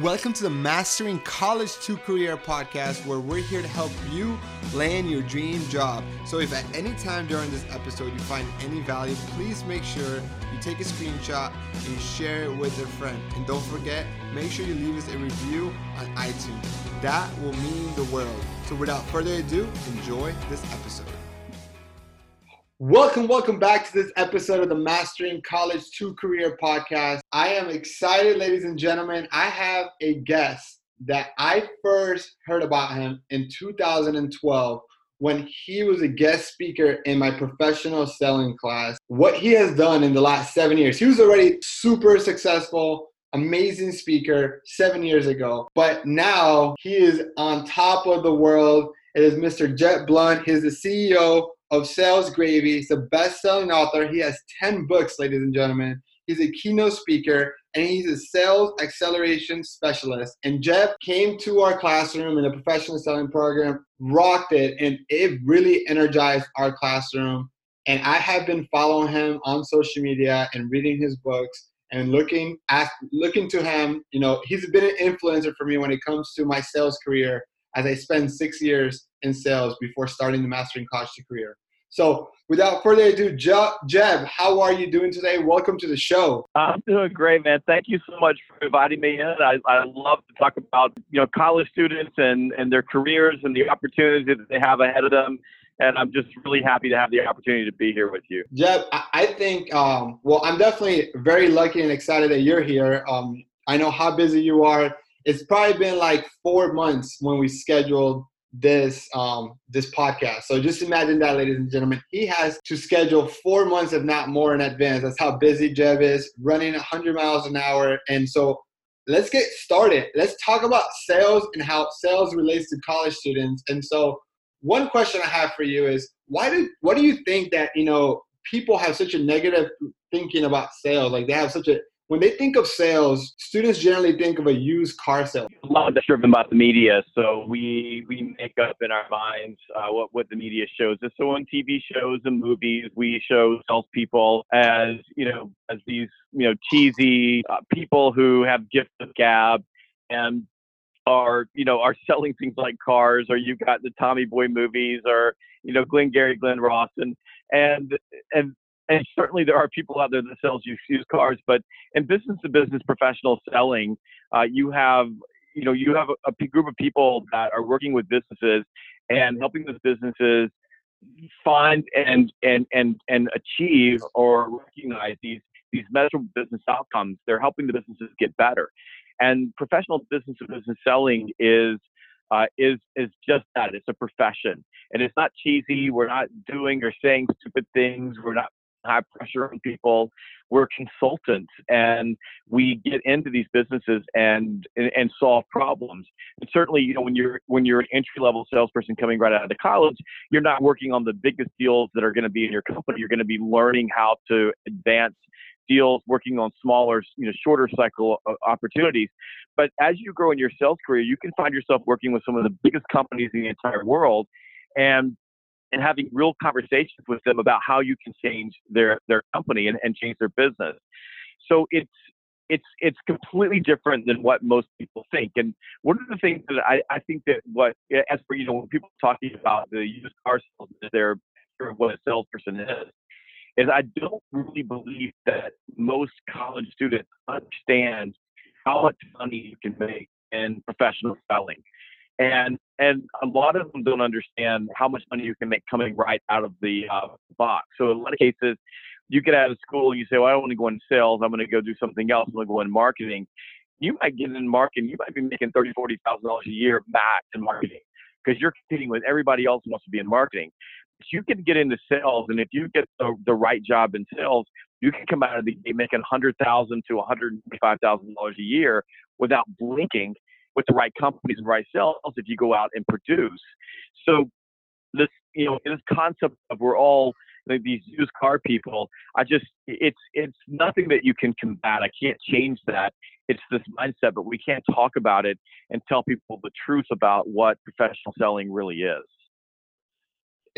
Welcome to the Mastering College to Career podcast, where we're here to help you land your dream job. So, if at any time during this episode you find any value, please make sure you take a screenshot and share it with a friend. And don't forget, make sure you leave us a review on iTunes. That will mean the world. So, without further ado, enjoy this episode. Welcome, welcome back to this episode of the Mastering College to Career podcast. I am excited, ladies and gentlemen. I have a guest that I first heard about him in 2012 when he was a guest speaker in my professional selling class. What he has done in the last seven years, he was already super successful, amazing speaker seven years ago, but now he is on top of the world. It is Mr. Jeb Blount. He's the CEO of Sales Gravy. He's a best-selling author. He has 10 books, ladies and gentlemen. He's a keynote speaker and he's a sales acceleration specialist. And Jeb came to our classroom in a professional selling program, rocked it, and it really energized our classroom. And I have been following him on social media and reading his books and looking at looking to him. You know, he's been an influencer for me when it comes to my sales career as I spent six years in sales before starting the Mastering College Career. So without further ado, Jeb, how are you doing today? Welcome to the show. I'm doing great, man. Thank you so much for inviting me in. I, I love to talk about you know college students and, and their careers and the opportunities that they have ahead of them. And I'm just really happy to have the opportunity to be here with you. Jeb, I think, um, well, I'm definitely very lucky and excited that you're here. Um, I know how busy you are. It's probably been like four months when we scheduled this um, this podcast. So just imagine that, ladies and gentlemen. He has to schedule four months, if not more, in advance. That's how busy Jeb is, running 100 miles an hour. And so let's get started. Let's talk about sales and how sales relates to college students. And so one question I have for you is why do what do you think that you know people have such a negative thinking about sales? Like they have such a when they think of sales, students generally think of a used car sale. A lot of that's driven by the media. So we we make up in our minds uh, what what the media shows us. So on TV shows and movies, we show salespeople as you know as these you know cheesy uh, people who have gifts of gab and are you know are selling things like cars or you've got the Tommy Boy movies or you know Glengarry Glen Ross and and and and certainly there are people out there that sells used cars, but in business to business professional selling, uh, you have you know you have a, a group of people that are working with businesses and helping those businesses find and and and and achieve or recognize these these measurable business outcomes. They're helping the businesses get better, and professional business to business selling is uh, is is just that. It's a profession, and it's not cheesy. We're not doing or saying stupid things. We're not high pressure on people. We're consultants and we get into these businesses and, and, and solve problems. And certainly, you know, when you're when you're an entry level salesperson coming right out of college, you're not working on the biggest deals that are going to be in your company. You're going to be learning how to advance deals, working on smaller, you know, shorter cycle uh, opportunities. But as you grow in your sales career, you can find yourself working with some of the biggest companies in the entire world. And and having real conversations with them about how you can change their their company and, and change their business. So it's it's it's completely different than what most people think. And one of the things that I, I think that what as for you know when people are talking about the used car sales, they're what a salesperson is, is I don't really believe that most college students understand how much money you can make in professional selling and and a lot of them don't understand how much money you can make coming right out of the uh, box. So in a lot of cases, you get out of school and you say, "Well, I don't want to go in sales. I'm going to go do something else. I'm going to go in marketing." You might get in marketing. You might be making thirty, forty thousand dollars a year max in marketing because you're competing with everybody else who wants to be in marketing. But you can get into sales, and if you get the, the right job in sales, you can come out of the gate making hundred thousand to one hundred five thousand dollars a year without blinking with the right companies and right sales if you go out and produce. So this, you know, this concept of we're all like these used car people, I just it's it's nothing that you can combat. I can't change that. It's this mindset, but we can't talk about it and tell people the truth about what professional selling really is.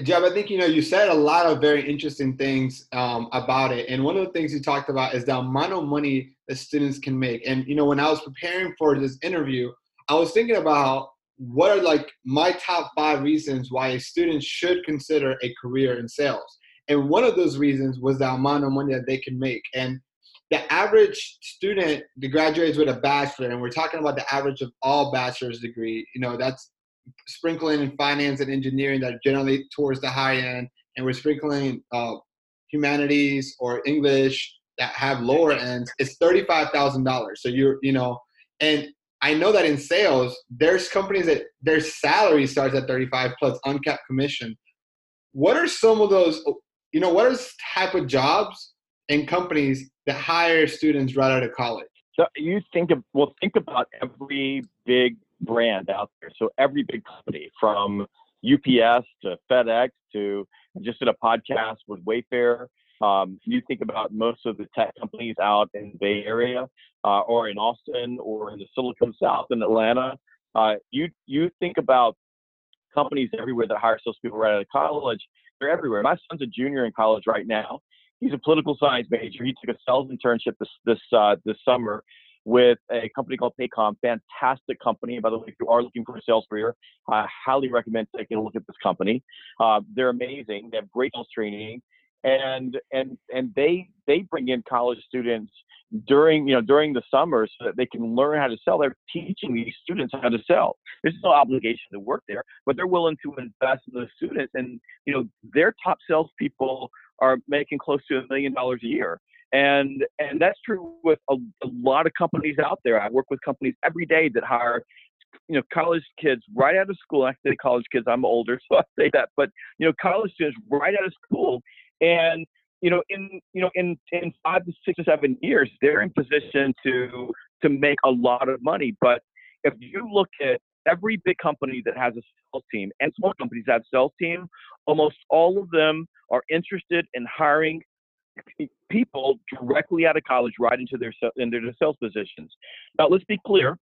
Jeb, I think you know you said a lot of very interesting things um, about it, and one of the things you talked about is the amount of money that students can make. And you know, when I was preparing for this interview, I was thinking about what are like my top five reasons why a student should consider a career in sales. And one of those reasons was the amount of money that they can make. And the average student that graduates with a bachelor, and we're talking about the average of all bachelor's degree, you know, that's sprinkling in finance and engineering that are generally towards the high end, and we're sprinkling uh, humanities or English that have lower ends. It's thirty-five thousand dollars. So you're, you know, and I know that in sales, there's companies that their salary starts at thirty-five plus uncapped commission. What are some of those? You know, what are type of jobs and companies that hire students right out of college? So you think of well, think about every big brand out there. So every big company from UPS to FedEx to just did a podcast with Wayfair. Um, you think about most of the tech companies out in the Bay Area uh, or in Austin or in the Silicon South in Atlanta. Uh, you you think about companies everywhere that hire salespeople right out of college. They're everywhere. My son's a junior in college right now. He's a political science major. He took a sales internship this this uh, this summer with a company called Paycom. Fantastic company. By the way, if you are looking for a sales career, I highly recommend taking a look at this company. Uh, they're amazing. They have great sales training, and and and they they bring in college students during you know during the summer so that they can learn how to sell. They're teaching these students how to sell. There's no obligation to work there, but they're willing to invest in the students. And you know their top salespeople are making close to a million dollars a year. And and that's true with a, a lot of companies out there. I work with companies every day that hire you know college kids right out of school. I say college kids. I'm older, so I say that. But you know college students right out of school, and you know in you know in in five to six or seven years, they're in position to to make a lot of money. But if you look at every big company that has a sales team and small companies that have sales team, almost all of them are interested in hiring people directly out of college right into their into their sales positions. Now, let's be clear.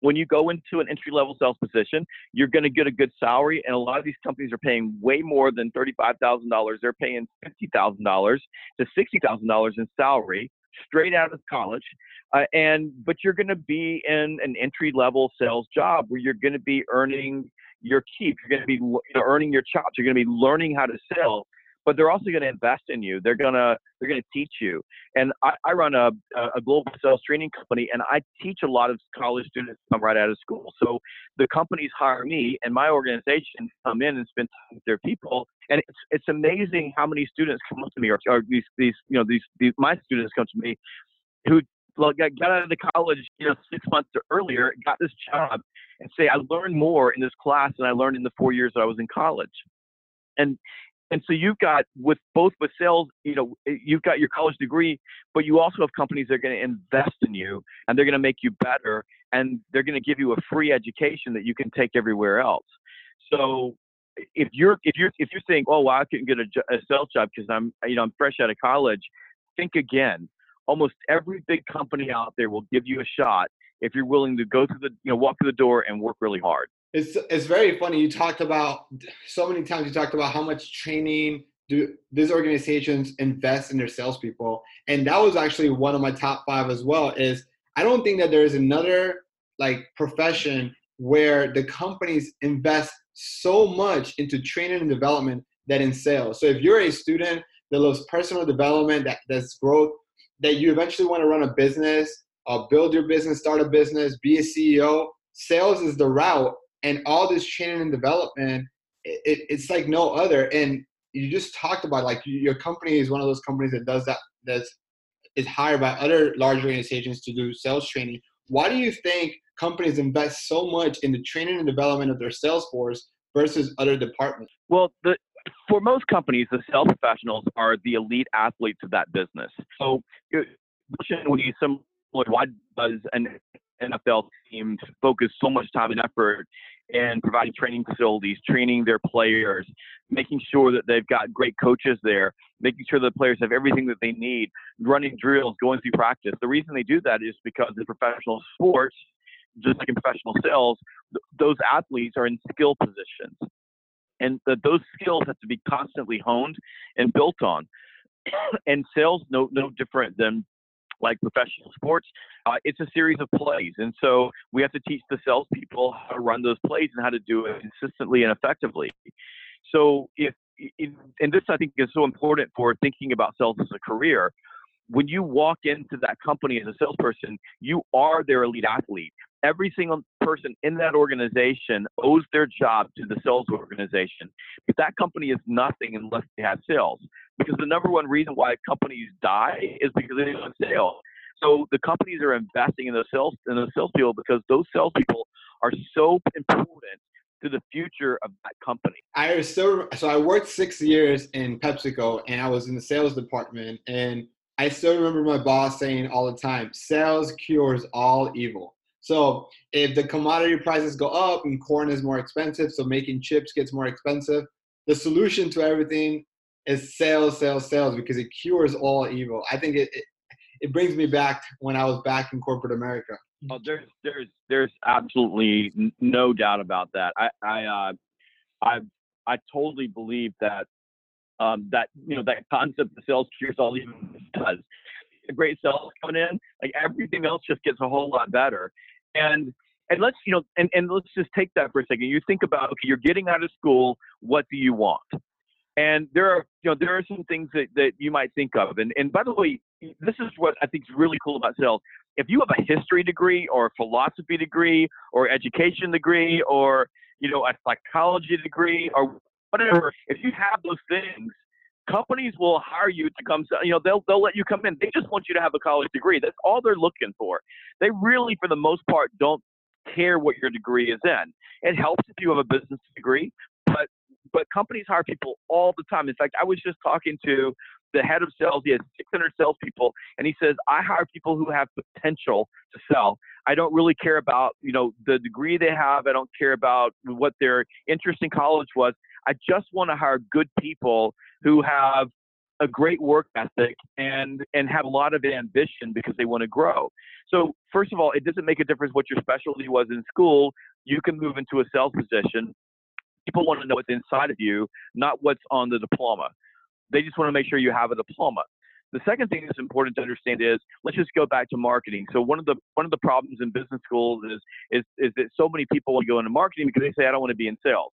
When you go into an entry level sales position, you're going to get a good salary, and a lot of these companies are paying way more than thirty-five thousand dollars. They're paying fifty thousand dollars to sixty thousand dollars in salary straight out of college. Uh, and but you're going to be in an entry level sales job where you're going to be earning your keep. You're going to be earning your chops. You're going to be learning how to sell but they're also going to invest in you. They're gonna they're gonna teach you. And I, I run a, a global sales training company, and I teach a lot of college students come right out of school. So the companies hire me, and my organization come in and spend time with their people. And it's it's amazing how many students come up to me, or, or these these you know these, these my students come to me who well, got, got out of the college, you know, six months earlier, got this job, and say, I learned more in this class than I learned in the four years that I was in college. And and so you've got with both with sales, you know, eh, you've got your college degree, but you also have companies that are going to invest in you and they're going to make you better and they're going to give you a free education that you can take everywhere else. So if you're if you're if you're saying, oh, well, I can get a, a sales job because I'm you know I'm fresh out of college, think again. Almost every big company out there will give you a shot if you're willing to go through the you know walk through the door and work really hard it's it's very funny. You talked about so many times. You talked about how much training do these organizations invest in their salespeople, and that was actually one of my top five as well. Is I don't think that there is another like profession where the companies invest so much into training and development that in sales. So if you're a student that loves personal development, that that's growth, that you eventually want to run a business, uh, build your business, start a business, be a CEO, sales is the route and all this training and development it, it's like no other. And you just talked about like your company is one of those companies that does that that's is hired by other large organizations to do sales training. Why do you think companies invest so much in the training and development of their sales force versus other departments? Well the for most companies, the sales professionals are the elite athletes of that business. So, when you some why does an NFL team focus so much time and effort in providing training facilities, training their players, making sure that they've got great coaches there, making sure the players have everything that they need, running drills, going through practice. The reason they do that is because in professional sports, just like in professional sales, th- those athletes are in skill positions. and those skills have to be constantly honed and built on. and sales no no different than like professional sports. Uh, it's a series of plays, and so we have to teach the salespeople how to run those plays and how to do it consistently and effectively. So if and this I think is so important for thinking about sales as a career. When you walk into that company as a salesperson, you are their elite athlete every single person in that organization owes their job to the sales organization. But that company is nothing unless they have sales. Because the number one reason why companies die is because they don't sales. So the companies are investing in the sales in the salespeople because those salespeople are so important to the future of that company. I still so I worked six years in PepsiCo and I was in the sales department and I still remember my boss saying all the time, sales cures all evil. So if the commodity prices go up and corn is more expensive, so making chips gets more expensive, the solution to everything is sales, sales, sales because it cures all evil. I think it, it, it brings me back when I was back in corporate America. Oh, there's there's there's absolutely no doubt about that. I I uh, I I totally believe that um, that you know that concept of sales cures all evil does. A great sales coming in, like everything else just gets a whole lot better. And and let's you know and, and let's just take that for a second. You think about okay, you're getting out of school. What do you want? And there are you know there are some things that, that you might think of. And and by the way, this is what I think is really cool about sales. If you have a history degree or a philosophy degree or education degree or you know a psychology degree or whatever, if you have those things, companies will hire you to come you know they'll they'll let you come in they just want you to have a college degree that's all they're looking for they really for the most part don't care what your degree is in it helps if you have a business degree but companies hire people all the time in fact i was just talking to the head of sales he has 600 salespeople and he says i hire people who have potential to sell i don't really care about you know the degree they have i don't care about what their interest in college was i just want to hire good people who have a great work ethic and and have a lot of ambition because they want to grow. So first of all, it doesn't make a difference what your specialty was in school. You can move into a sales position. People want to know what's inside of you, not what's on the diploma. They just want to make sure you have a diploma. The second thing that's important to understand is let's just go back to marketing. So one of the one of the problems in business schools is is is that so many people want to go into marketing because they say I don't want to be in sales.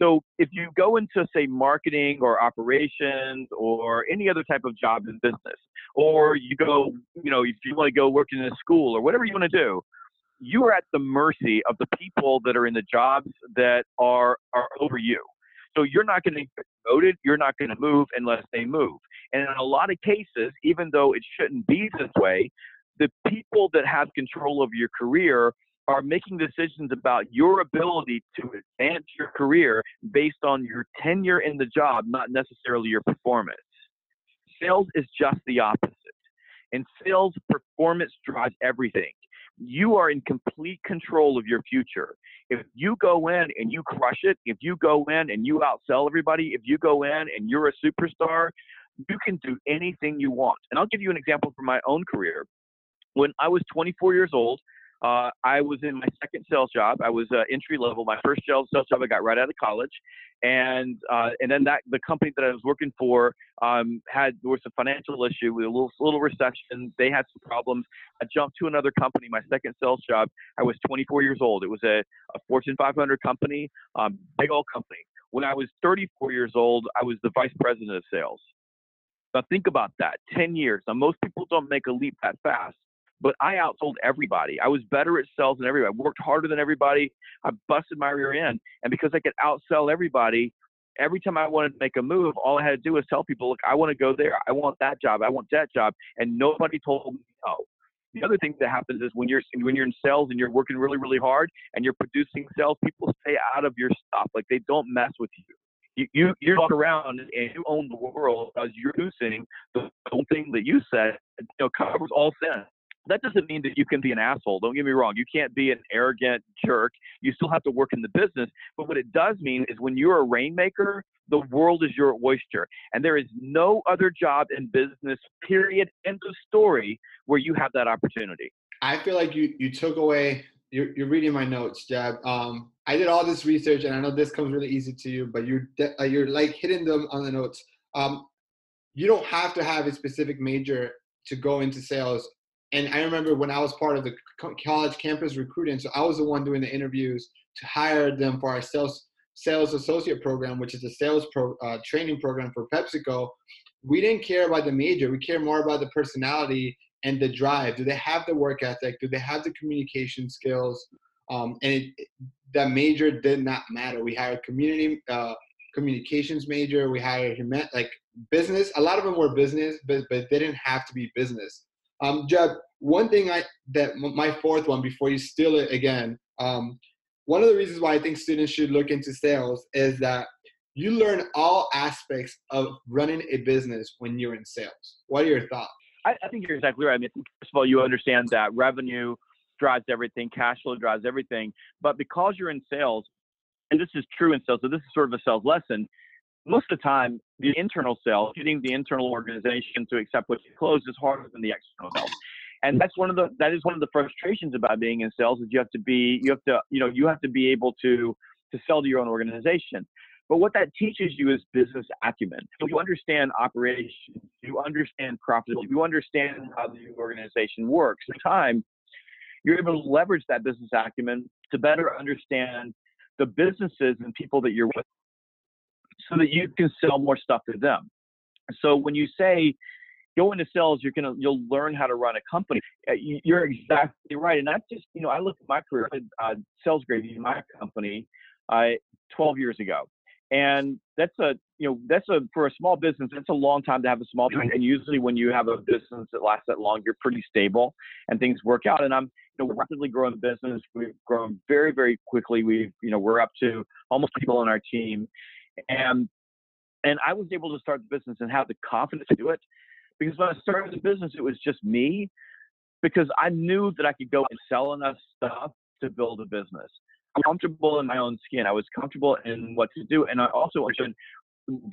So if you go into say marketing or operations or any other type of job in business, or you go, you know, if you want to go work in a school or whatever you want to do, you are at the mercy of the people that are in the jobs that are are over you. So you're not going to get promoted, you're not going to move unless they move. And in a lot of cases, even though it shouldn't be this way, the people that have control of your career are making decisions about your ability to advance your career based on your tenure in the job, not necessarily your performance. Sales is just the opposite. In sales, performance drives everything. You are in complete control of your future. If you go in and you crush it, if you go in and you outsell everybody, if you go in and you're a superstar, you can do anything you want. And I'll give you an example from my own career. When I was 24 years old, uh, I was in my second sales job. I was uh, entry level. My first sales job I got right out of college, and uh, and then that the company that I was working for um, had there was a financial issue with a little little recession. They had some problems. I jumped to another company. My second sales job. I was 24 years old. It was a, a Fortune 500 company, um, big old company. When I was 34 years old, I was the vice president of sales. Now think about that. 10 years. Now most people don't make a leap that fast but I outsold everybody. I was better at sales than everybody. I worked harder than everybody. I busted my rear end. And because I could outsell everybody, every time I wanted to make a move, all I had to do was tell people, look, I want to go there. I want that job. I want that job. And nobody told me no. The other thing that happens is when you're when you're in sales and you're working really really hard and you're producing sales, people stay out of your stuff. Like they don't mess with you. You you, you walk around and you own the world as you're producing the whole thing that you said. You know covers all sin that doesn't mean that you can be an asshole. Don't get me wrong. You can't be an arrogant jerk. You still have to work in the business. But what it does mean is when you're a rainmaker, the world is your oyster. And there is no other job in business, period, end of story, where you have that opportunity. I feel like you, you took away, you're, you're reading my notes, Jeb. Um, I did all this research, and I know this comes really easy to you, but you're de- uh, you're like hitting them on the notes. Um, you don't have to have a specific major to go into sales. And I remember when I was part of the college campus recruiting, so I was the one doing the interviews to hire them for our sales sales associate program, which is a sales pro, uh, training program for PepsiCo. We didn't care about the major; we care more about the personality and the drive. Do they have the work ethic? Do they have the communication skills? Um, and it, that major did not matter. We hired community uh, communications major. We hired like business. A lot of them were business, but but they didn't have to be business. Um, Jeb, one thing I that my fourth one before you steal it again. Um, one of the reasons why I think students should look into sales is that you learn all aspects of running a business when you're in sales. What are your thoughts? I, I think you're exactly right. I mean, first of all, you understand that revenue drives everything, cash flow drives everything. But because you're in sales, and this is true in sales, so this is sort of a sales lesson. Most of the time, the internal sales, getting the internal organization to accept what you close is harder than the external sales. And that's one of the that is one of the frustrations about being in sales is you have to be you have to you know you have to be able to to sell to your own organization. But what that teaches you is business acumen. You understand operations, you understand profitability, you understand how the organization works. In time, you're able to leverage that business acumen to better understand the businesses and people that you're with so that you can sell more stuff to them. So when you say go into sales, you're gonna you'll learn how to run a company. Uh, you're exactly right, and that's just you know I look at my career, uh, sales gravy in my company, uh, 12 years ago, and that's a you know that's a for a small business that's a long time to have a small business and usually when you have a business that lasts that long you're pretty stable and things work out and i'm you know rapidly growing the business we've grown very very quickly we've you know we're up to almost people on our team and and i was able to start the business and have the confidence to do it because when i started the business it was just me because i knew that i could go and sell enough stuff to build a business I'm comfortable in my own skin. I was comfortable in what to do, and I also understood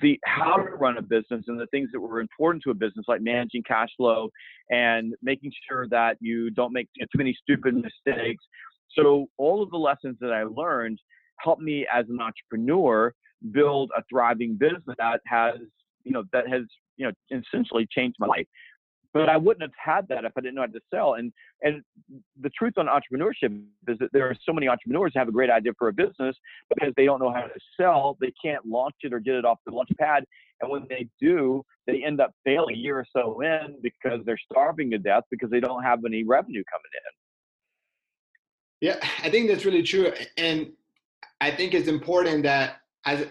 the how to run a business and the things that were important to a business, like managing cash flow and making sure that you don't make too many stupid mistakes. So all of the lessons that I learned helped me as an entrepreneur build a thriving business that has, you know, that has, you know, essentially changed my life but I wouldn't have had that if I didn't know how to sell. And and the truth on entrepreneurship is that there are so many entrepreneurs who have a great idea for a business, because they don't know how to sell, they can't launch it or get it off the launch pad. And when they do, they end up failing a year or so in because they're starving to death because they don't have any revenue coming in. Yeah, I think that's really true. And I think it's important that as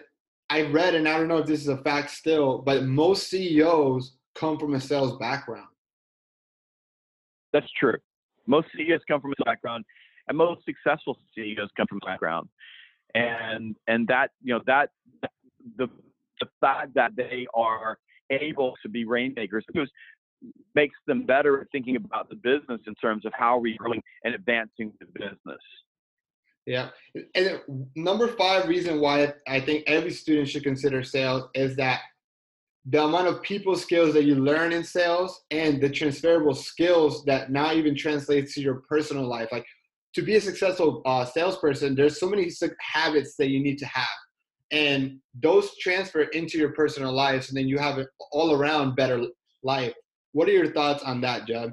I read, and I don't know if this is a fact still, but most CEOs come from a sales background. That's true. Most CEOs come from a background, and most successful CEOs come from a background. And and that you know that the the fact that they are able to be rainmakers because makes them better at thinking about the business in terms of how are we're growing and advancing the business. Yeah. And number five reason why I think every student should consider sales is that the amount of people skills that you learn in sales and the transferable skills that now even translates to your personal life. Like to be a successful uh, salesperson, there's so many habits that you need to have. And those transfer into your personal life, and then you have an all around better life. What are your thoughts on that, Jeb?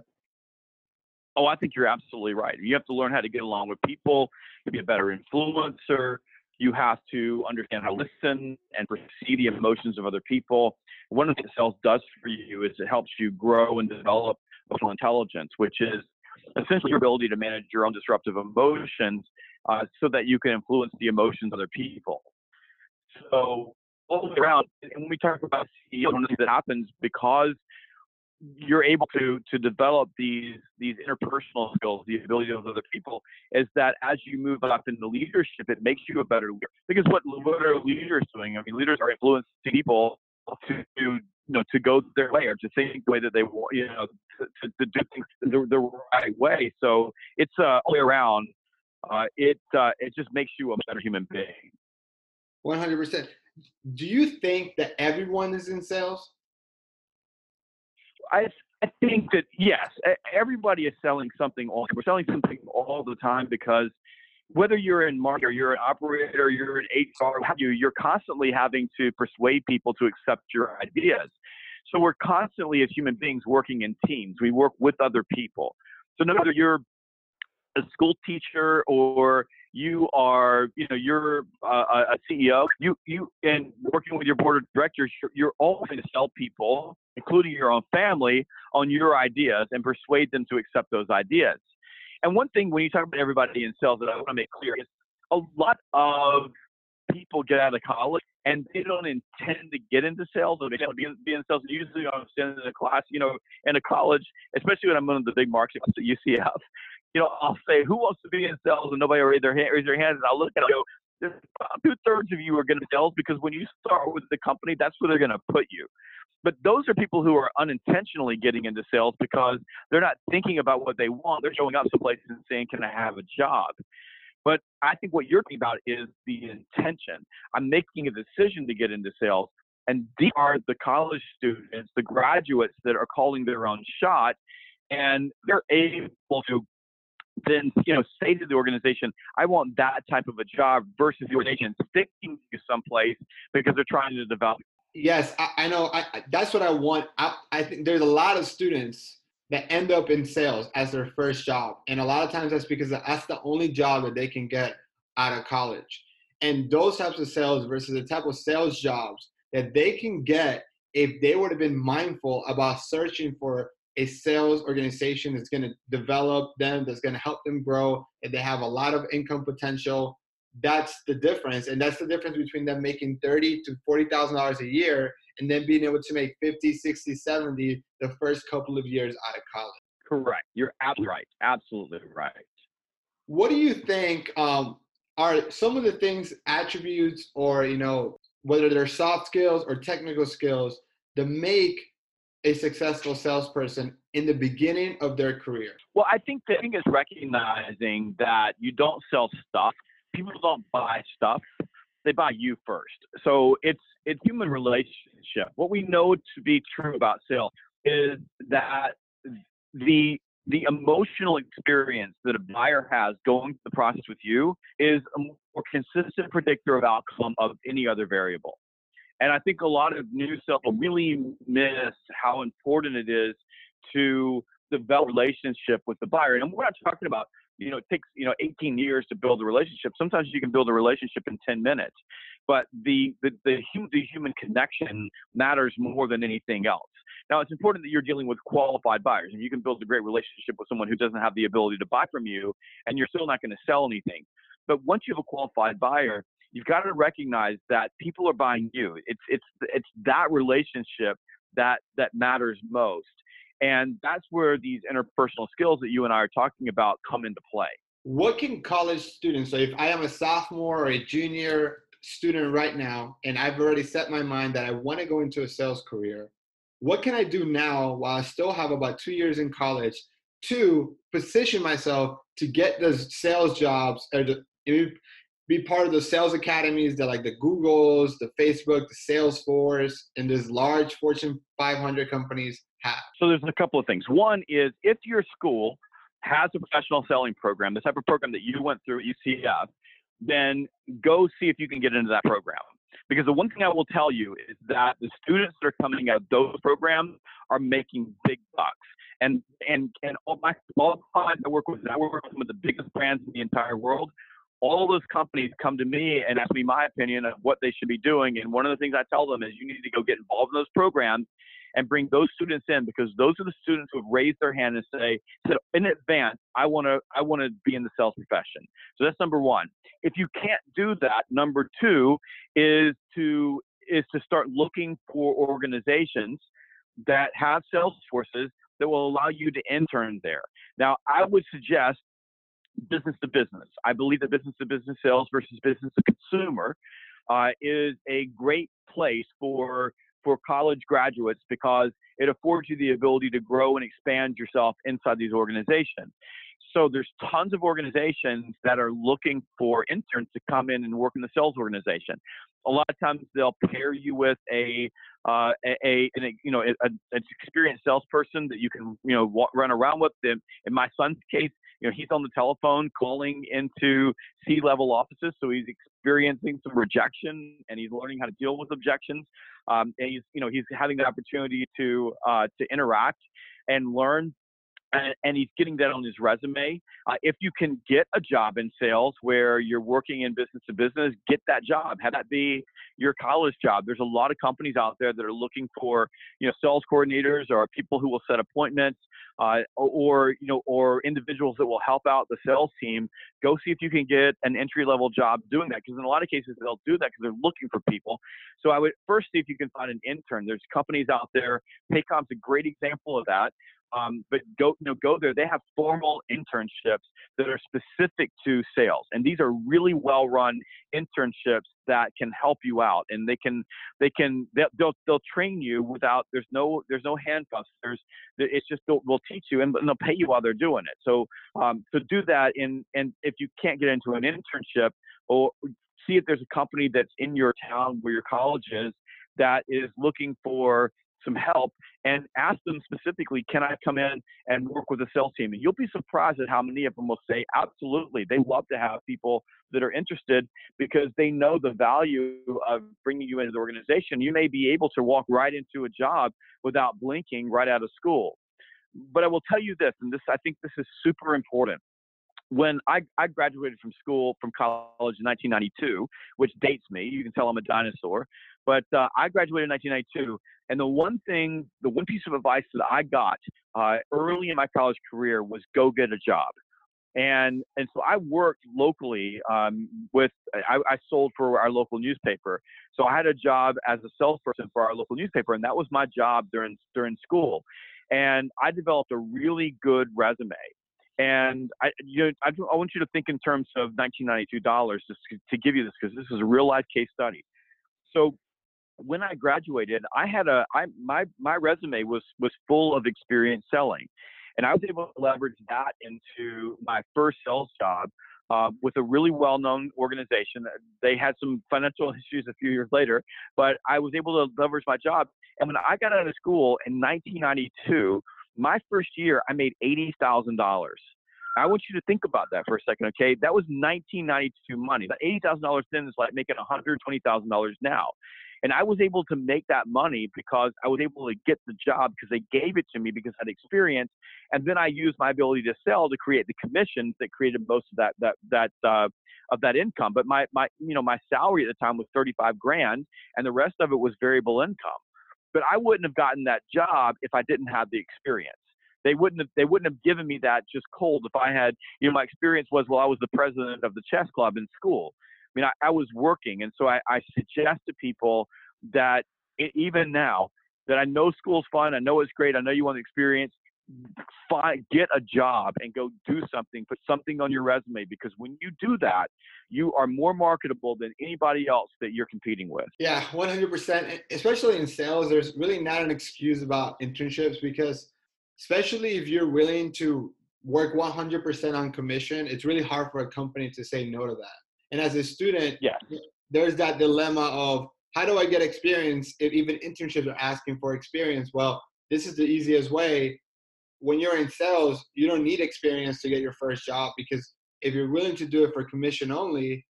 Oh, I think you're absolutely right. You have to learn how to get along with people, to be a better influencer, you have to understand how to listen and perceive the emotions of other people. One of the sales does for you is it helps you grow and develop emotional intelligence, which is essentially your ability to manage your own disruptive emotions uh, so that you can influence the emotions of other people. So all the way around, and when we talk about CEO, one of the things that happens because you're able to to develop these these interpersonal skills, the ability of other people, is that as you move up into leadership, it makes you a better leader. Because what what are leaders doing? I mean, leaders are influencing people to, you know to go their way or to think the way that they want, you know, to, to, to do things the, the right way. So it's uh, all the way around. Uh, it uh, it just makes you a better human being. One hundred percent. Do you think that everyone is in sales? I I think that yes, everybody is selling something all. We're selling something all the time because whether you're in marketing or you're an operator, you're an HR, you, you're constantly having to persuade people to accept your ideas. So we're constantly, as human beings, working in teams. We work with other people. So no matter you're a school teacher or you are, you know, you're uh, a CEO, you you and working with your board of directors, you're, you're always going to sell people, including your own family, on your ideas and persuade them to accept those ideas. And one thing when you talk about everybody in sales that I want to make clear is a lot of people get out of college and they don't intend to get into sales or they don't be, be in sales. Usually I'm standing in a class, you know, in a college, especially when I'm in the big markets at UCF, you know, I'll say, who wants to be in sales? And nobody will raise their hand, raise their hand. And I'll look at and go, two thirds of you are going to sales because when you start with the company, that's where they're going to put you. But those are people who are unintentionally getting into sales because they're not thinking about what they want. They're showing up someplace and saying, Can I have a job? But I think what you're talking about is the intention. I'm making a decision to get into sales. And these are the college students, the graduates that are calling their own shot, and they're able to then you know say to the organization, I want that type of a job versus the organization sticking to someplace because they're trying to develop. Yes, I, I know. I, that's what I want. I, I think there's a lot of students that end up in sales as their first job. And a lot of times that's because that's the only job that they can get out of college. And those types of sales versus the type of sales jobs that they can get if they would have been mindful about searching for a sales organization that's going to develop them, that's going to help them grow, and they have a lot of income potential. That's the difference, and that's the difference between them making thirty to forty thousand dollars a year and then being able to make 50, 60, 70 the first couple of years out of college. Correct. You're absolutely right. Absolutely right. What do you think um, are some of the things, attributes, or you know, whether they're soft skills or technical skills, that make a successful salesperson in the beginning of their career? Well, I think the thing is recognizing that you don't sell stuff. People don't buy stuff they buy you first. So it's it's human relationship. What we know to be true about sales is that the the emotional experience that a buyer has going through the process with you is a more consistent predictor of outcome of any other variable. And I think a lot of new sales really miss how important it is to develop a relationship with the buyer. And we're not talking about you know, it takes, you know, 18 years to build a relationship. Sometimes you can build a relationship in 10 minutes, but the, the, the, hum, the human connection matters more than anything else. Now, it's important that you're dealing with qualified buyers and you can build a great relationship with someone who doesn't have the ability to buy from you and you're still not going to sell anything. But once you have a qualified buyer, you've got to recognize that people are buying you. It's, it's, it's that relationship that, that matters most. And that's where these interpersonal skills that you and I are talking about come into play. What can college students, so if I am a sophomore or a junior student right now, and I've already set my mind that I want to go into a sales career, what can I do now while I still have about two years in college to position myself to get those sales jobs or to be part of the sales academies that like the Googles, the Facebook, the Salesforce, and these large Fortune 500 companies have? So there's a couple of things. One is if your school has a professional selling program, the type of program that you went through at UCF, then go see if you can get into that program. Because the one thing I will tell you is that the students that are coming out of those programs are making big bucks. And and and all my small clients I work with, I work with some of the biggest brands in the entire world. All those companies come to me and ask me my opinion of what they should be doing. And one of the things I tell them is you need to go get involved in those programs and bring those students in because those are the students who have raised their hand and say, said in advance, I want to, I want to be in the sales profession. So that's number one. If you can't do that, number two is to is to start looking for organizations that have sales forces that will allow you to intern there. Now, I would suggest business to business. I believe that business to business sales versus business to consumer uh, is a great place for for college graduates because it affords you the ability to grow and expand yourself inside these organizations. So there's tons of organizations that are looking for interns to come in and work in the sales organization. A lot of times they'll pair you with a uh, a, a, a, you know a, an experienced salesperson that you can you know walk, run around with. Them. In my son's case, you know he's on the telephone calling into C-level offices, so he's experiencing some rejection and he's learning how to deal with objections. Um, and he's you know he's having the opportunity to uh, to interact and learn and, and he's getting that on his resume. Uh, if you can get a job in sales where you're working in business to business, get that job. Have that be your college job. There's a lot of companies out there that are looking for, you know, sales coordinators or people who will set appointments, uh, or, you know, or individuals that will help out the sales team. Go see if you can get an entry level job doing that, because in a lot of cases they'll do that because they're looking for people. So I would first see if you can find an intern. There's companies out there. Paycom's a great example of that. Um, but go you know go there. They have formal internships that are specific to sales, and these are really well run internships that can help you out, and they can they can they'll they'll, train you without there's no there's no handcuffs. There's it's just they'll, they'll teach you and, they'll pay you while they're doing it. So um, to do that, and and if you can't get into an internship, or see if there's a company that's in your town where your college is that is looking for some help and ask them specifically, can I come in and work with the sales team? And you'll be surprised at how many of them will say, absolutely. They love to have people that are interested because they know the value of bringing you into the organization. You may be able to walk right into a job without blinking right out of school. But I will tell you this, and this I think this is super important when I, I, graduated from school from college in 1992, which dates me, you can tell I'm a dinosaur. But uh, I graduated in 1992, and the one thing, the one piece of advice that I got uh, early in my college career was go get a job. And and so I worked locally um, with I, I sold for our local newspaper. So I had a job as a salesperson for our local newspaper, and that was my job during during school. And I developed a really good resume. And I, you know, I, I want you to think in terms of 1992 dollars just to, give you this because this is a real life case study. So when I graduated, I had a I my my resume was was full of experience selling, and I was able to leverage that into my first sales job uh, with a really well-known organization. They had some financial issues a few years later, but I was able to leverage my job. And when I got out of school in 1992, my first year I made eighty thousand dollars. I want you to think about that for a second, okay? That was 1992 money. That $80,000 then is like making $120,000 now. And I was able to make that money because I was able to get the job because they gave it to me because I had experience. And then I used my ability to sell to create the commissions that created most of that, that, that, uh, of that income. But my, my, you know, my salary at the time was 35 grand and the rest of it was variable income. But I wouldn't have gotten that job if I didn't have the experience they wouldn't have they wouldn't have given me that just cold if I had you know my experience was well I was the president of the chess club in school I mean, I, I was working, and so I, I suggest to people that it, even now that I know school's fun, I know it's great, I know you want the experience. Find, get a job and go do something. Put something on your resume because when you do that, you are more marketable than anybody else that you're competing with. Yeah, 100%. Especially in sales, there's really not an excuse about internships because, especially if you're willing to work 100% on commission, it's really hard for a company to say no to that. And as a student, yeah. there's that dilemma of how do I get experience if even internships are asking for experience? Well, this is the easiest way. When you're in sales, you don't need experience to get your first job because if you're willing to do it for commission only,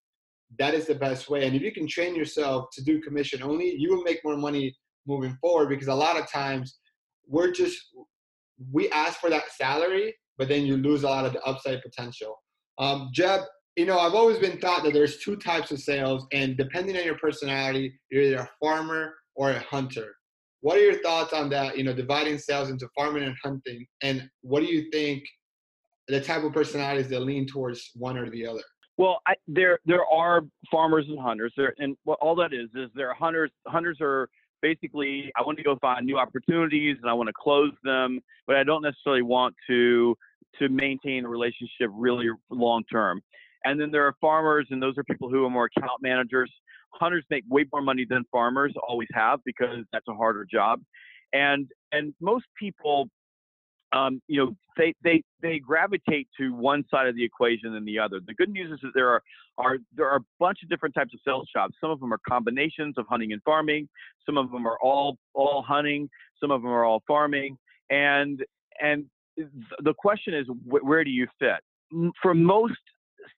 that is the best way. And if you can train yourself to do commission only, you will make more money moving forward because a lot of times we're just we ask for that salary, but then you lose a lot of the upside potential. Um, Jeb, you know, I've always been taught that there's two types of sales, and depending on your personality, you're either a farmer or a hunter. What are your thoughts on that? You know, dividing sales into farming and hunting, and what do you think the type of personalities that lean towards one or the other? Well, I, there there are farmers and hunters. There, and what all that is is there are hunters. Hunters are basically I want to go find new opportunities and I want to close them, but I don't necessarily want to to maintain a relationship really long term. And then there are farmers, and those are people who are more account managers. Hunters make way more money than farmers always have because that's a harder job, and and most people um, you know, they, they, they gravitate to one side of the equation than the other. The good news is that there are, are, there are a bunch of different types of sales jobs. Some of them are combinations of hunting and farming. Some of them are all, all hunting. Some of them are all farming. And, and the question is, where do you fit? For most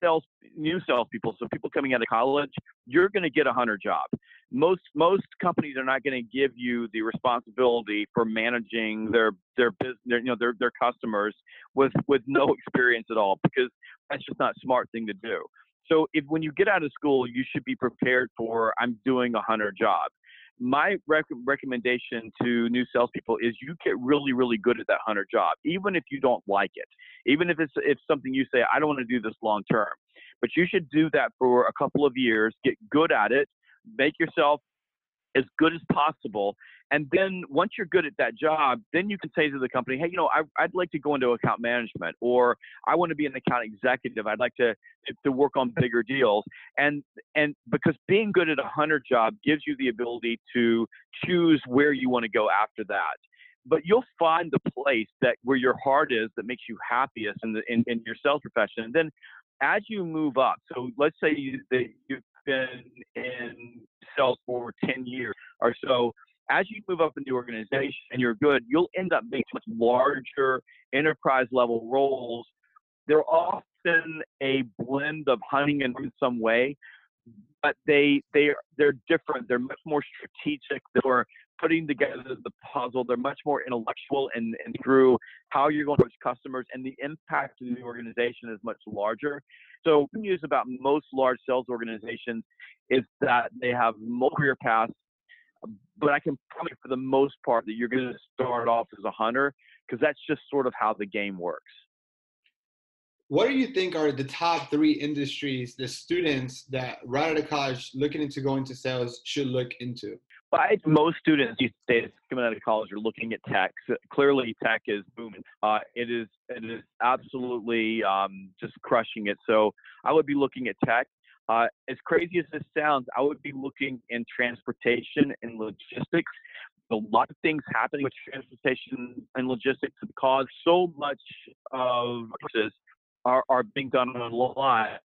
sales new salespeople, so people coming out of college, you're going to get a hunter job. Most most companies are not going to give you the responsibility for managing their their business, you know, their their customers with with no experience at all because that's just not a smart thing to do. So if when you get out of school, you should be prepared for I'm doing a hunter job my rec- recommendation to new salespeople is you get really, really good at that hunter job, even if you don't like it, even if it's something you say I don't want to do this long term, but you should do that for a couple of years, get good at it, make yourself as good as possible. And then once you're good at that job, then you can say to the company, hey, you know, I, would like to go into account management or I want to be an account executive. I'd like to, to, to work on bigger deals. And, and because being good at a hunter job gives you the ability to choose where you want to go after that but you'll find the place that where your heart is that makes you happiest in the in, in your sales profession. And then as you move up, so let's say you, that you've been in sales for 10 years or so, as you move up in the organization and you're good, you'll end up being much larger enterprise level roles. They're often a blend of hunting and in some way, but they they they're different. They're much more strategic. They're putting together the puzzle. They're much more intellectual and, and through how you're going to reach customers and the impact to the organization is much larger. So the news about most large sales organizations is that they have multiple paths, but I can promise for the most part that you're going to start off as a hunter because that's just sort of how the game works. What do you think are the top three industries the students that right out of college looking into going to sales should look into? Most students these days coming out of college are looking at tech. Clearly, tech is booming. Uh, it is it is absolutely um, just crushing it. So I would be looking at tech. Uh, as crazy as this sounds, I would be looking in transportation and logistics. A lot of things happening with transportation and logistics have caused so much of this are, are being done online.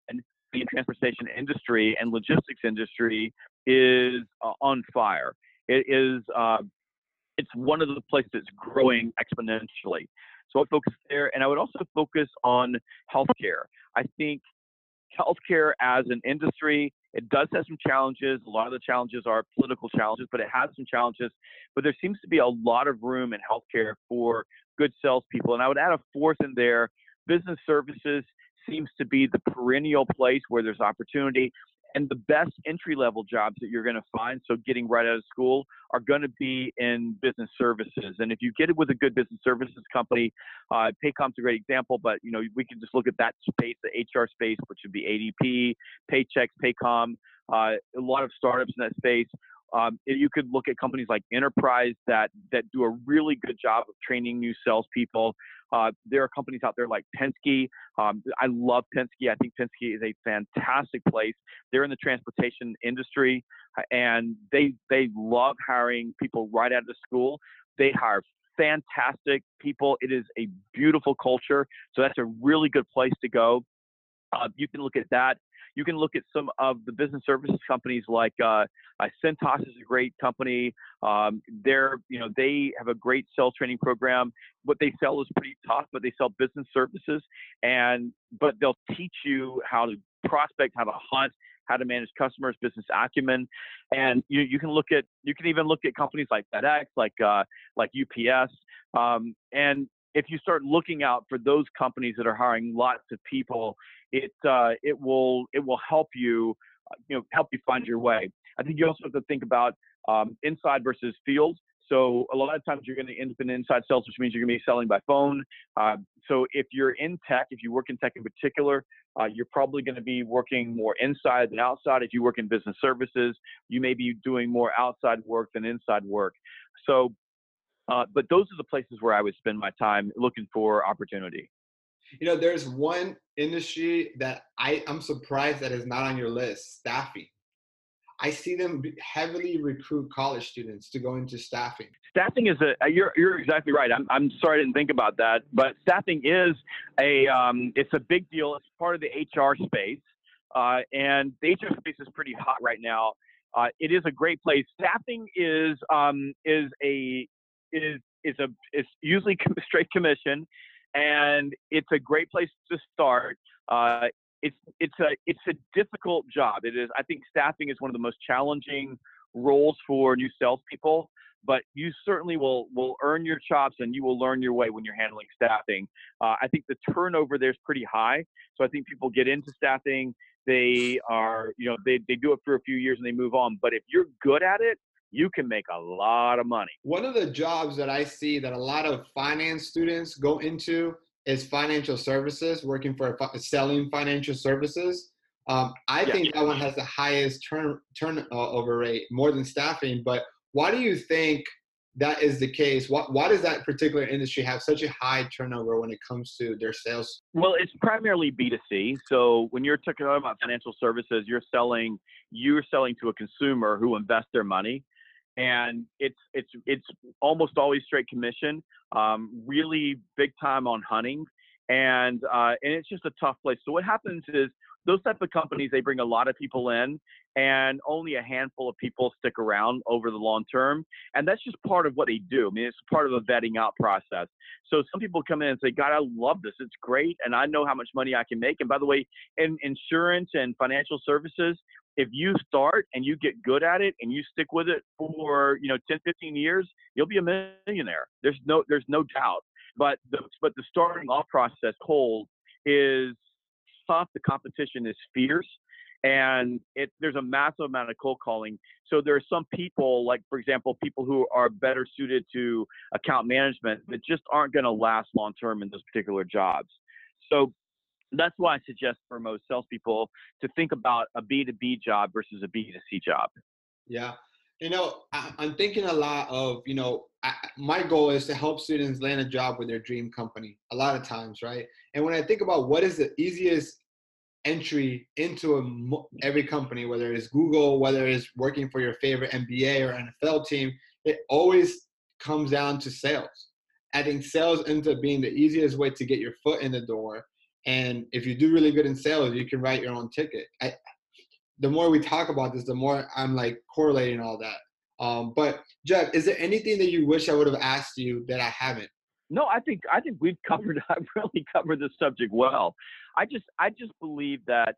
The transportation industry and logistics industry is uh, on fire. It is uh, it's one of the places that's growing exponentially. So I focus there, and I would also focus on healthcare. I think healthcare as an industry, it does have some challenges. A lot of the challenges are political challenges, but it has some challenges. But there seems to be a lot of room in healthcare for good salespeople. And I would add a fourth in there business services seems to be the perennial place where there's opportunity and the best entry level jobs that you're going to find so getting right out of school are going to be in business services and if you get it with a good business services company uh, paycom's a great example but you know we can just look at that space the hr space which would be adp paychex paycom uh, a lot of startups in that space um, you could look at companies like Enterprise that that do a really good job of training new salespeople. Uh, there are companies out there like Penske. Um, I love Penske. I think Penske is a fantastic place. They're in the transportation industry, and they they love hiring people right out of school. They hire fantastic people. It is a beautiful culture. So that's a really good place to go. Uh, you can look at that. You can look at some of the business services companies like uh, uh, Cintas is a great company. Um, they're, you know, they have a great sales training program. What they sell is pretty tough, but they sell business services, and but they'll teach you how to prospect, how to hunt, how to manage customers, business acumen, and you you can look at you can even look at companies like FedEx, like uh, like UPS, um, and if you start looking out for those companies that are hiring lots of people, it uh, it will it will help you uh, you know help you find your way. I think you also have to think about um, inside versus field. So a lot of times you're going to end up in inside sales, which means you're going to be selling by phone. Uh, so if you're in tech, if you work in tech in particular, uh, you're probably going to be working more inside than outside. If you work in business services, you may be doing more outside work than inside work. So uh, but those are the places where I would spend my time looking for opportunity. You know, there's one industry that I, I'm surprised that is not on your list staffing. I see them heavily recruit college students to go into staffing. Staffing is a you're you're exactly right. I'm I'm sorry I didn't think about that, but staffing is a um, it's a big deal. It's part of the HR space, uh, and the HR space is pretty hot right now. Uh, it is a great place. Staffing is um, is a is is a is usually straight commission, and it's a great place to start. Uh, it's it's a it's a difficult job. It is. I think staffing is one of the most challenging roles for new salespeople. But you certainly will will earn your chops and you will learn your way when you're handling staffing. Uh, I think the turnover there is pretty high, so I think people get into staffing. They are you know they they do it for a few years and they move on. But if you're good at it, you can make a lot of money. One of the jobs that I see that a lot of finance students go into is financial services, working for selling financial services. Um, I yeah. think that one has the highest turn turnover rate, more than staffing. But why do you think that is the case? Why, why does that particular industry have such a high turnover when it comes to their sales? Well, it's primarily B2C. So when you're talking about financial services, you're selling you're selling to a consumer who invests their money and it's it's it's almost always straight commission. Um, really big time on hunting, and uh, and it's just a tough place. So what happens is those type of companies they bring a lot of people in and only a handful of people stick around over the long term and that's just part of what they do i mean it's part of a vetting out process so some people come in and say god i love this it's great and i know how much money i can make and by the way in insurance and financial services if you start and you get good at it and you stick with it for you know 10 15 years you'll be a millionaire. There's no there's no doubt. But the but the starting off process cold is tough. The competition is fierce and it there's a massive amount of cold calling. So there are some people like for example people who are better suited to account management that just aren't going to last long term in those particular jobs. So that's why I suggest for most salespeople to think about a B2B job versus a B2C job. Yeah. You know, I, am thinking a lot of, you know, I, my goal is to help students land a job with their dream company a lot of times, right? And when I think about what is the easiest entry into a, every company, whether it's Google, whether it's working for your favorite NBA or NFL team, it always comes down to sales. I think sales ends up being the easiest way to get your foot in the door and if you do really good in sales, you can write your own ticket. I, the more we talk about this, the more I'm like correlating all that. Um, but Jeb, is there anything that you wish I would have asked you that I haven't? No, I think I think we've covered. I've really covered this subject well. I just I just believe that,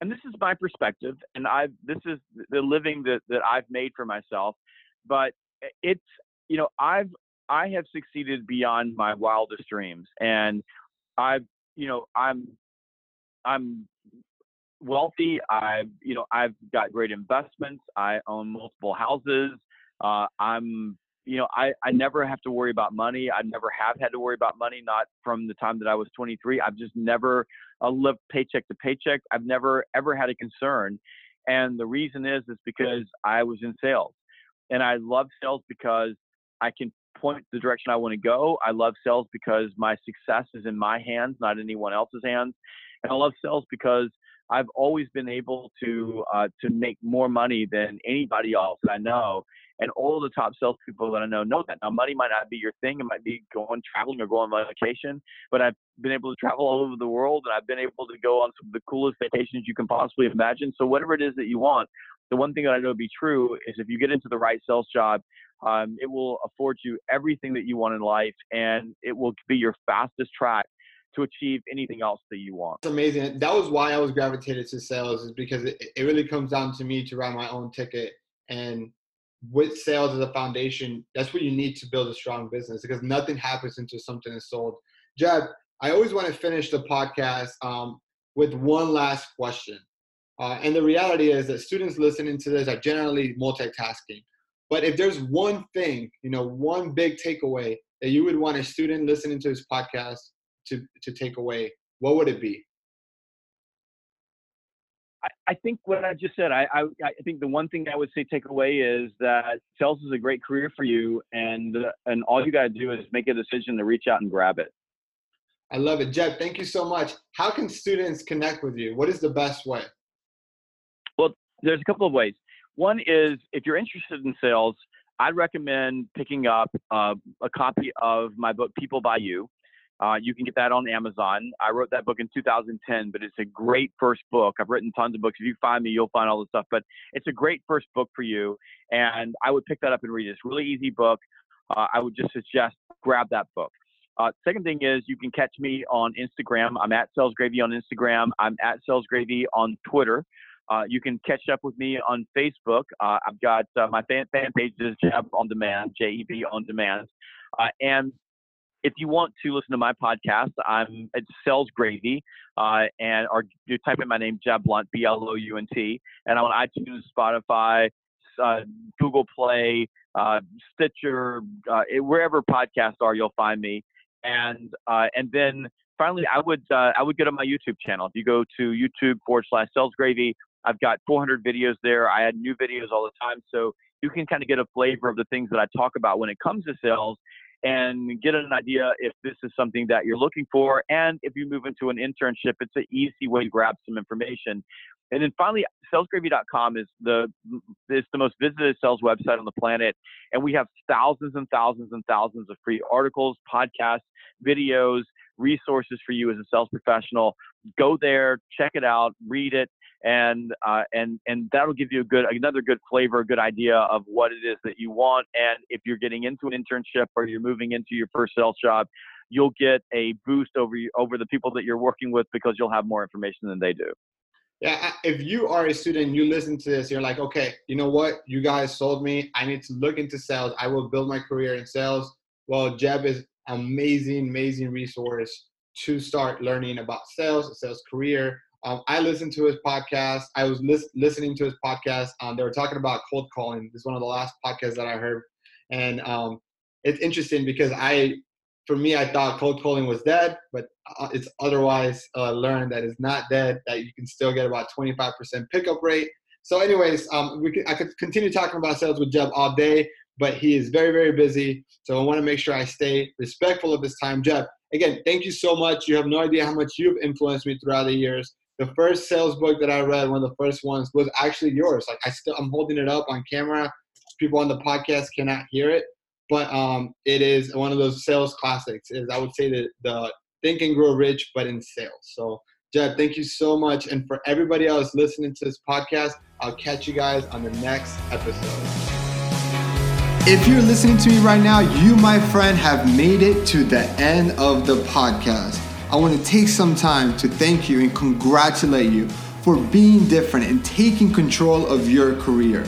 and this is my perspective, and I this is the living that that I've made for myself. But it's you know I've I have succeeded beyond my wildest dreams, and I've you know, I'm I'm wealthy. I've you know I've got great investments. I own multiple houses. Uh, I'm you know I I never have to worry about money. I never have had to worry about money. Not from the time that I was 23. I've just never uh, lived paycheck to paycheck. I've never ever had a concern. And the reason is is because I was in sales, and I love sales because I can point the direction I want to go. I love sales because my success is in my hands, not anyone else's hands. And I love sales because I've always been able to uh, to make more money than anybody else that I know. And all the top salespeople that I know know that. Now, money might not be your thing. It might be going traveling or going on vacation. But I've been able to travel all over the world, and I've been able to go on some of the coolest vacations you can possibly imagine. So whatever it is that you want, the one thing that I know to be true is if you get into the right sales job, um, it will afford you everything that you want in life, and it will be your fastest track to achieve anything else that you want. It's amazing. That was why I was gravitated to sales, is because it, it really comes down to me to write my own ticket. And with sales as a foundation, that's what you need to build a strong business because nothing happens until something is sold. Jeb, I always want to finish the podcast um, with one last question. Uh, and the reality is that students listening to this are generally multitasking. But if there's one thing, you know, one big takeaway that you would want a student listening to this podcast to, to take away, what would it be? I, think what I just said. I, I, I think the one thing I would say take away is that sales is a great career for you, and uh, and all you got to do is make a decision to reach out and grab it. I love it, Jeb. Thank you so much. How can students connect with you? What is the best way? Well, there's a couple of ways One is if you're interested in sales, I'd recommend picking up uh, a copy of my book, People Buy You. Uh, you can get that on Amazon. I wrote that book in 2010, but it's a great first book. I've written tons of books. If you find me, you'll find all the stuff. But it's a great first book for you, and I would pick that up and read it. It's a really easy book. Uh, I would just suggest grab that book. Uh, second thing is you can catch me on Instagram. I'm at Sales Gravy on Instagram. I'm at Sales Gravy on Twitter. Uh, you can catch up with me on Facebook. Uh, I've got uh, my fan, fan page is Jeb on Demand, J E B on Demand. Uh, and if you want to listen to my podcast, I'm at Sales Gravy, uh, and or you type in my name, Jeb Blount B L O U N T, and I'm on iTunes, Spotify, uh, Google Play, Stitcher, wherever podcasts are, you'll find me. And and then finally, I would uh, I would go to my YouTube channel. If you go to YouTube forward slash Sales Gravy, I've got 400 videos there. I add new videos all the time. So you can kind of get a flavor of the things that I talk about when it comes to sales and get an idea if this is something that you're looking for. And if you move into an internship, it's an easy way to grab some information. And then finally, salesgravy.com is the is the most visited sales website on the planet, and we have thousands and thousands and thousands of free articles, podcasts, videos, resources for you as a sales professional. Go there, check it out, read it, and uh, and and that'll give you a good another good flavor, a good idea of what it is that you want. And if you're getting into an internship or you're moving into your first sales job, you'll get a boost over over the people that you're working with because you'll have more information than they do. Yeah, if you are a student, you listen to this, you're like, okay, you know what? You guys sold me. I need to look into sales. I will build my career in sales. Well, Jeb is amazing, amazing resource to start learning about sales, sales career. Um, I listened to his podcast. I was lis- listening to his podcast. Um, they were talking about cold calling. This is one of the last podcasts that I heard, and um, it's interesting because I, for me, I thought cold calling was dead, but uh, it's otherwise uh, learned that it's not dead. That you can still get about 25% pickup rate. So, anyways, um, we could, I could continue talking about sales with Jeb all day, but he is very, very busy. So I want to make sure I stay respectful of his time. Jeb, again, thank you so much. You have no idea how much you've influenced me throughout the years. The first sales book that I read, one of the first ones, was actually yours. Like I still, I'm holding it up on camera. People on the podcast cannot hear it, but um, it is one of those sales classics. Is I would say that the Think and Grow Rich, but in sales. So Jeb, thank you so much. And for everybody else listening to this podcast, I'll catch you guys on the next episode. If you're listening to me right now, you, my friend, have made it to the end of the podcast. I want to take some time to thank you and congratulate you for being different and taking control of your career.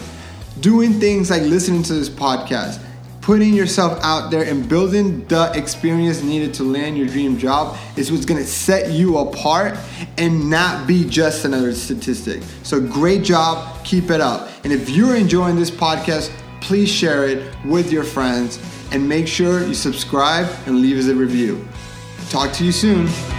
Doing things like listening to this podcast, putting yourself out there and building the experience needed to land your dream job is what's gonna set you apart and not be just another statistic. So, great job, keep it up. And if you're enjoying this podcast, please share it with your friends and make sure you subscribe and leave us a review. Talk to you soon.